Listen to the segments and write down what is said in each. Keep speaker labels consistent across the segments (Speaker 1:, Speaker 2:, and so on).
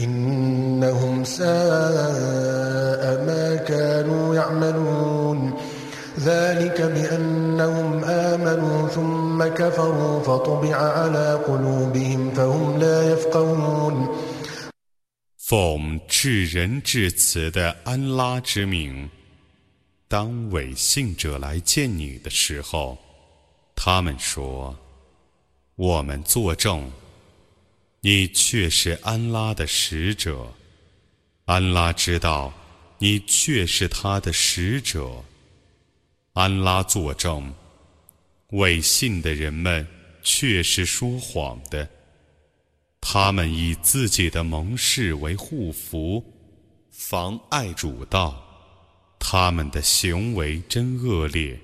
Speaker 1: إنهم ساء ما كانوا يعملون ذلك بأنهم آمنوا ثم كفروا فطبع على قلوبهم فهم لا يفقهون
Speaker 2: 奉至仁至慈的安拉之名，当伪信者来见你的时候，他们说：“我们作证， 你却是安拉的使者。安拉知道，你却是他的使者。安拉作证，伪信的人们却是说谎的。”他们以自己的盟誓为护符，妨碍主道，他们的行为真恶劣。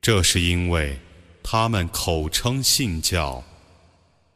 Speaker 2: 这是因为他们口称信教，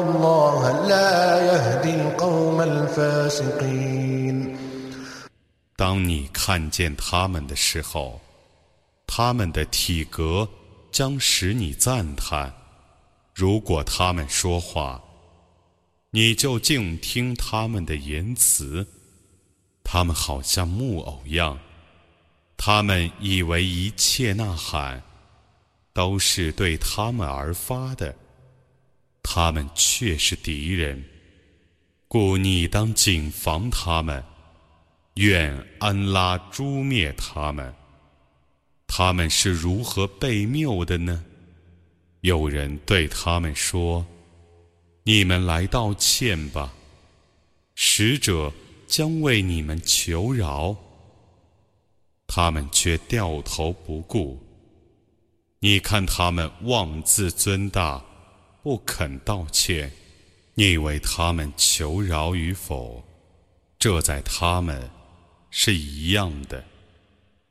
Speaker 1: الله لا يهدي القوم الفاسقين
Speaker 2: 当你看见他们的时候，他们的体格将使你赞叹。如果他们说话，你就静听他们的言辞。他们好像木偶样，他们以为一切呐喊都是对他们而发的， 他们却是敌人，故你当谨防他们。愿安拉诛灭他们！他们是如何被谬的呢？有人对他们说：“你们来道歉吧，使者将为你们求饶。”他们却掉头不顾。你看他们妄自尊大，不肯道歉，你为他们求饶与否？这在他们。是一样的，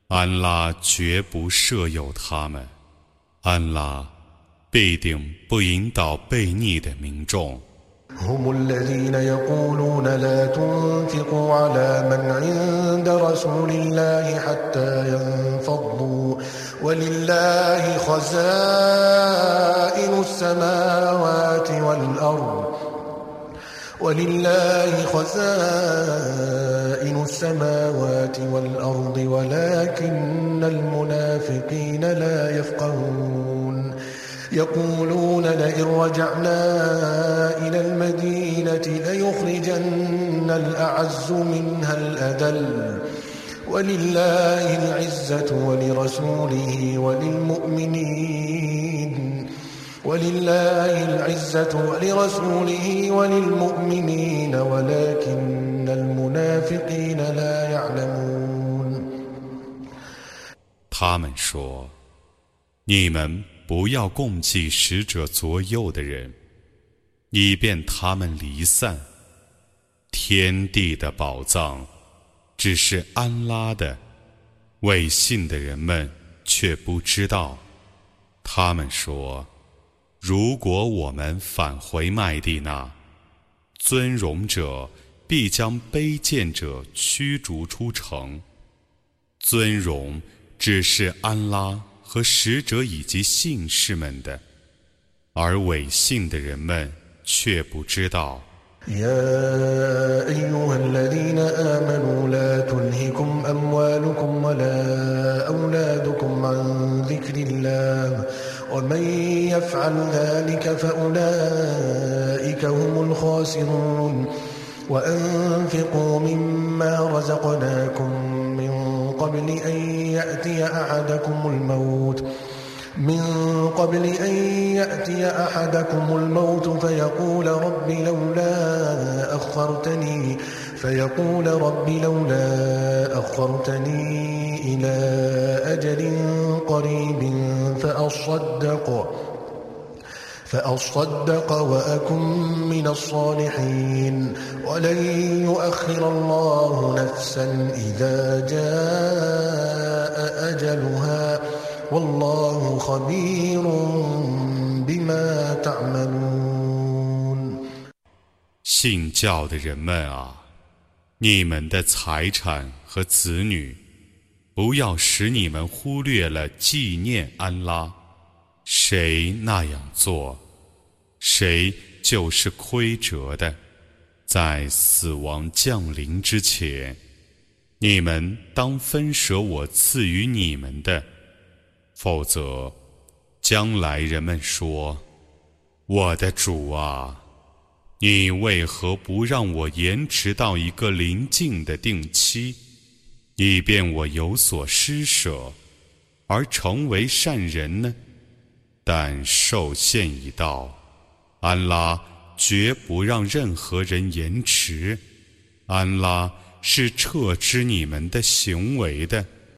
Speaker 2: 安拉绝不设有他们，安拉必定不引导悖逆的民众。
Speaker 1: هم الذين يقولون لا تنفقوا على من عند رسول الله حتى ينفضوا ولله خزائن السماوات ولله خزائن السماوات والأرض ولكن المنافقين لا يفقهون. يقولون لئن رجعنا إلى المدينة ليخرجن الأعز منها الأذل. ولله العزة ولرسوله وللمؤمنين.
Speaker 2: 他们说：“你们不要共计使者左右的人，以便他们离散。天地的宝藏只是安拉的，未信的人们却不知道。”他们说。如果我们返回麦地那， 尊荣者必将卑贱者驱逐出城。尊荣只是安拉和使者以及信士们的，而伪信的人们却不知道。
Speaker 1: يا أيها الذين آمنوا لا تلهكم أموالكم ولا أولادكم عن ذكر الله ومن يفعل ذلك فأولئك هم الخاسرون. وأنفقوا مما رزقناكم من قبل أن يأتي أحدكم الموت. من قبل أن يأتي أحدكم الموت فيقول رب لولا أخرتني فيقول رب لولا أخرتني إلى أجل قريب فأصدق. فأصدق وأكن من الصالحين ولن يؤخر الله نفسا إذا جاء أجلها
Speaker 2: 信教的人们啊，你们的财产和子女，不要使你们忽略了纪念安拉。谁那样做， 谁就是亏折的。在死亡降临之前，你们当分舍我赐予你们的。否则，将来人们说：“我的主啊，你为何不让我延迟到一个临近的定期，以便我有所施舍，而成为善人呢？”但受限已到，安拉绝不让任何人延迟。安拉是撤之你们的行为的。